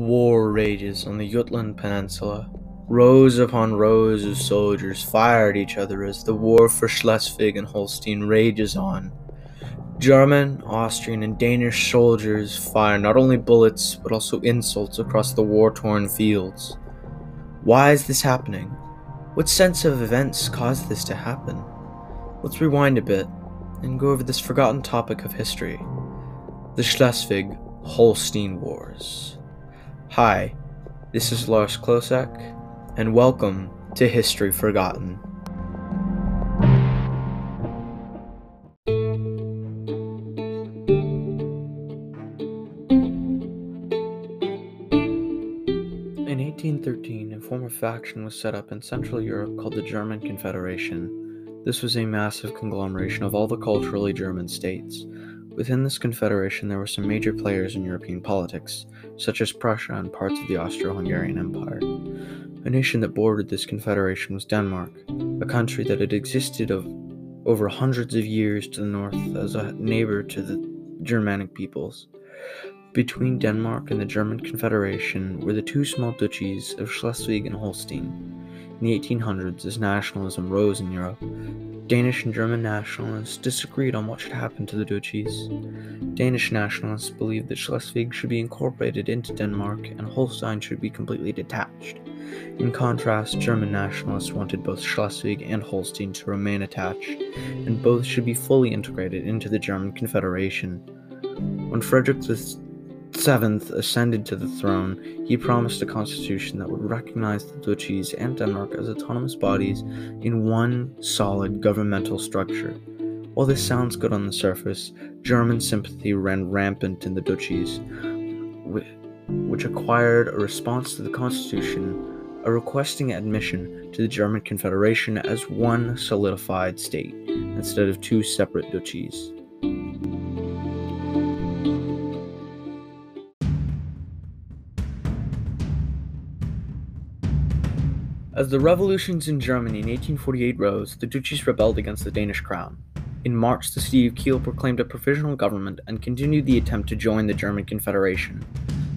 War rages on the Jutland Peninsula. Rows upon rows of soldiers fire at each other as the war for Schleswig and Holstein rages on. German, Austrian, and Danish soldiers fire not only bullets but also insults across the war torn fields. Why is this happening? What sense of events caused this to happen? Let's rewind a bit and go over this forgotten topic of history the Schleswig Holstein Wars. Hi, this is Lars Klosak, and welcome to History Forgotten. In 1813, a form of faction was set up in Central Europe called the German Confederation. This was a massive conglomeration of all the culturally German states. Within this confederation, there were some major players in European politics, such as Prussia and parts of the Austro Hungarian Empire. A nation that bordered this confederation was Denmark, a country that had existed of over hundreds of years to the north as a neighbor to the Germanic peoples. Between Denmark and the German Confederation were the two small duchies of Schleswig and Holstein. In the 1800s, as nationalism rose in Europe, Danish and German nationalists disagreed on what should happen to the duchies. Danish nationalists believed that Schleswig should be incorporated into Denmark and Holstein should be completely detached. In contrast, German nationalists wanted both Schleswig and Holstein to remain attached, and both should be fully integrated into the German Confederation. When Frederick Seventh ascended to the throne, he promised a constitution that would recognize the duchies and Denmark as autonomous bodies in one solid governmental structure. While this sounds good on the surface, German sympathy ran rampant in the duchies, which acquired a response to the constitution, a requesting admission to the German Confederation as one solidified state instead of two separate duchies. As the revolutions in Germany in 1848 rose, the duchies rebelled against the Danish crown. In March, the city of Kiel proclaimed a provisional government and continued the attempt to join the German Confederation.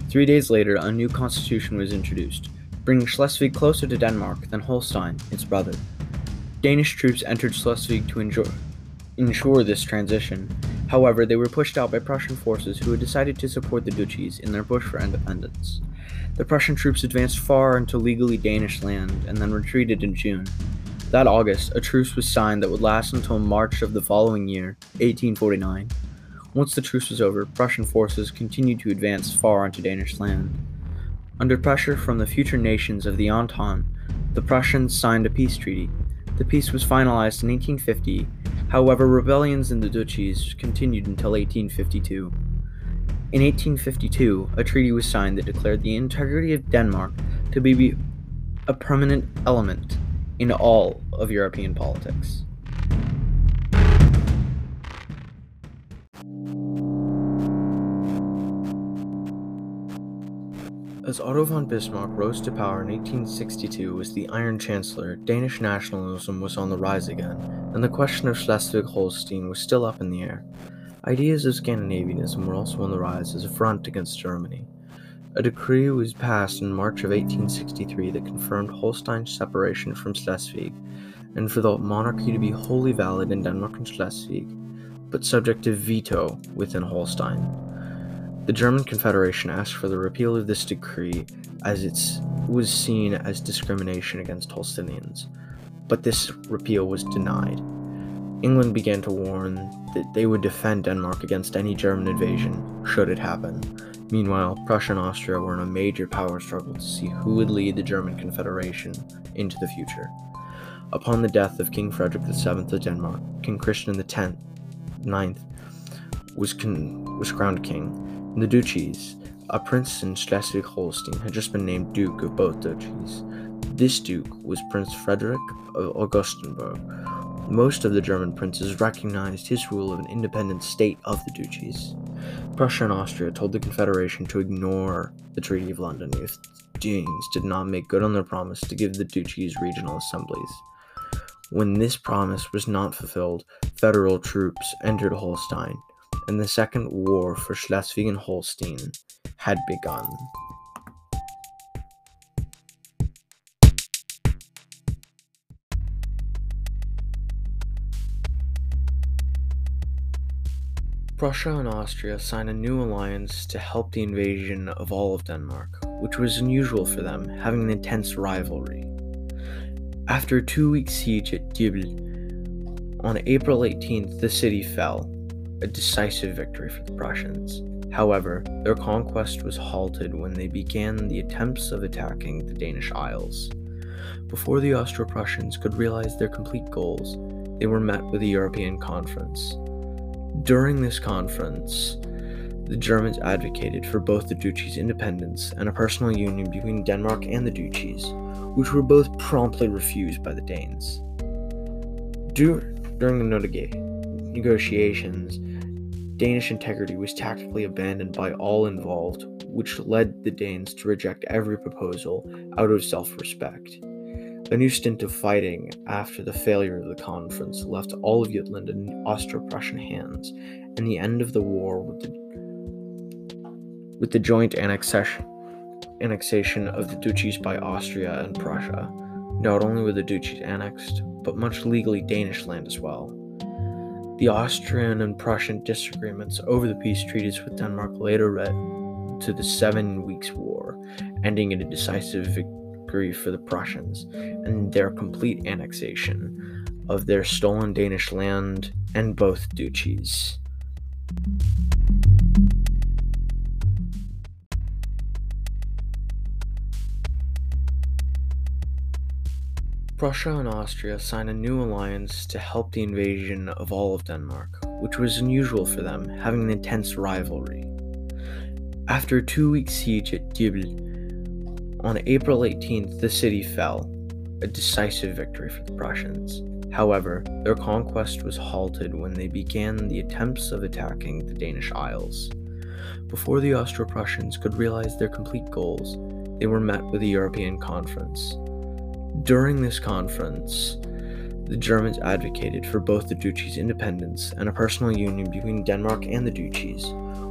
Three days later, a new constitution was introduced, bringing Schleswig closer to Denmark than Holstein, its brother. Danish troops entered Schleswig to enjoy, ensure this transition. However, they were pushed out by Prussian forces who had decided to support the duchies in their push for independence. The Prussian troops advanced far into legally Danish land and then retreated in June. That August, a truce was signed that would last until March of the following year, 1849. Once the truce was over, Prussian forces continued to advance far into Danish land. Under pressure from the future nations of the Entente, the Prussians signed a peace treaty. The peace was finalized in 1850, however, rebellions in the duchies continued until 1852. In 1852, a treaty was signed that declared the integrity of Denmark to be a permanent element in all of European politics. As Otto von Bismarck rose to power in 1862 as the Iron Chancellor, Danish nationalism was on the rise again, and the question of Schleswig Holstein was still up in the air. Ideas of Scandinavianism were also on the rise as a front against Germany. A decree was passed in March of 1863 that confirmed Holstein's separation from Schleswig, and for the monarchy to be wholly valid in Denmark and Schleswig, but subject to veto within Holstein. The German Confederation asked for the repeal of this decree as it was seen as discrimination against Holsteinians, but this repeal was denied. England began to warn that they would defend Denmark against any German invasion, should it happen. Meanwhile, Prussia and Austria were in a major power struggle to see who would lead the German Confederation into the future. Upon the death of King Frederick VII of Denmark, King Christian X, 9th was, con- was crowned king. In the duchies, a prince in Schleswig-Holstein had just been named Duke of both duchies. This duke was Prince Frederick of Augustenburg, most of the German princes recognized his rule of an independent state of the duchies. Prussia and Austria told the Confederation to ignore the Treaty of London if Danes did not make good on their promise to give the duchies regional assemblies. When this promise was not fulfilled, federal troops entered Holstein, and the Second War for Schleswig and Holstein had begun. Prussia and Austria signed a new alliance to help the invasion of all of Denmark, which was unusual for them, having an intense rivalry. After a two week siege at Dybbøl, on April 18th, the city fell, a decisive victory for the Prussians. However, their conquest was halted when they began the attempts of attacking the Danish Isles. Before the Austro Prussians could realize their complete goals, they were met with a European conference. During this conference, the Germans advocated for both the duchy's independence and a personal union between Denmark and the duchies, which were both promptly refused by the Danes. During the negotiations, Danish integrity was tactically abandoned by all involved, which led the Danes to reject every proposal out of self respect. A new stint of fighting after the failure of the conference left all of Jutland in Austro Prussian hands, and the end of the war with the, with the joint annexation, annexation of the duchies by Austria and Prussia. Not only were the duchies annexed, but much legally Danish land as well. The Austrian and Prussian disagreements over the peace treaties with Denmark later led to the Seven Weeks' War, ending in a decisive victory for the Prussians and their complete annexation of their stolen Danish land and both duchies. Prussia and Austria signed a new alliance to help the invasion of all of Denmark, which was unusual for them, having an intense rivalry. After a two week siege at Dybbøl, on April 18th, the city fell, a decisive victory for the Prussians. However, their conquest was halted when they began the attempts of attacking the Danish Isles. Before the Austro Prussians could realize their complete goals, they were met with a European conference. During this conference, the Germans advocated for both the duchy's independence and a personal union between Denmark and the duchies,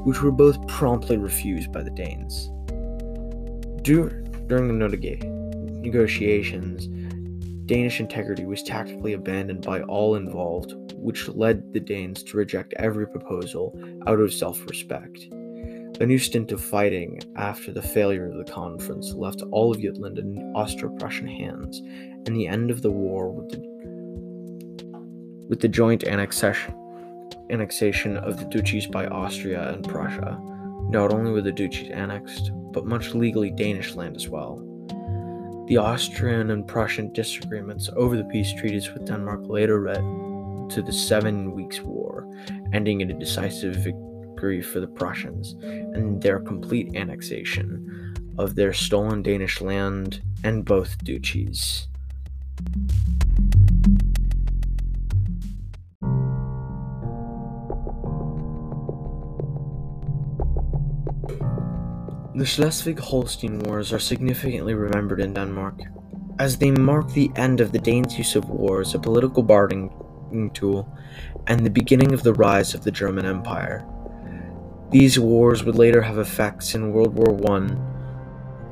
which were both promptly refused by the Danes. Dur- during the negotiations, Danish integrity was tactically abandoned by all involved, which led the Danes to reject every proposal out of self respect. A new stint of fighting after the failure of the conference left all of Jutland in Austro Prussian hands, and the end of the war with the, with the joint annexation, annexation of the duchies by Austria and Prussia. Not only were the duchies annexed, but much legally Danish land as well. The Austrian and Prussian disagreements over the peace treaties with Denmark later led to the Seven Weeks' War, ending in a decisive victory for the Prussians and their complete annexation of their stolen Danish land and both duchies. The Schleswig Holstein Wars are significantly remembered in Denmark, as they mark the end of the Danes' use of war as a political bargaining tool and the beginning of the rise of the German Empire. These wars would later have effects in World War I,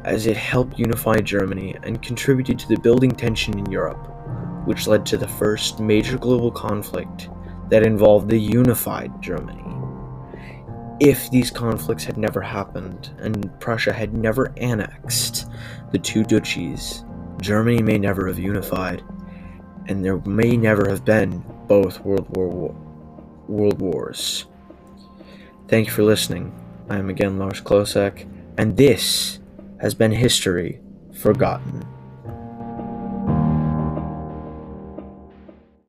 as it helped unify Germany and contributed to the building tension in Europe, which led to the first major global conflict that involved the unified Germany if these conflicts had never happened and Prussia had never annexed the two duchies, Germany may never have unified, and there may never have been both World War War, World Wars. Thank you for listening. I am again Lars Klosek, and this has been History Forgotten.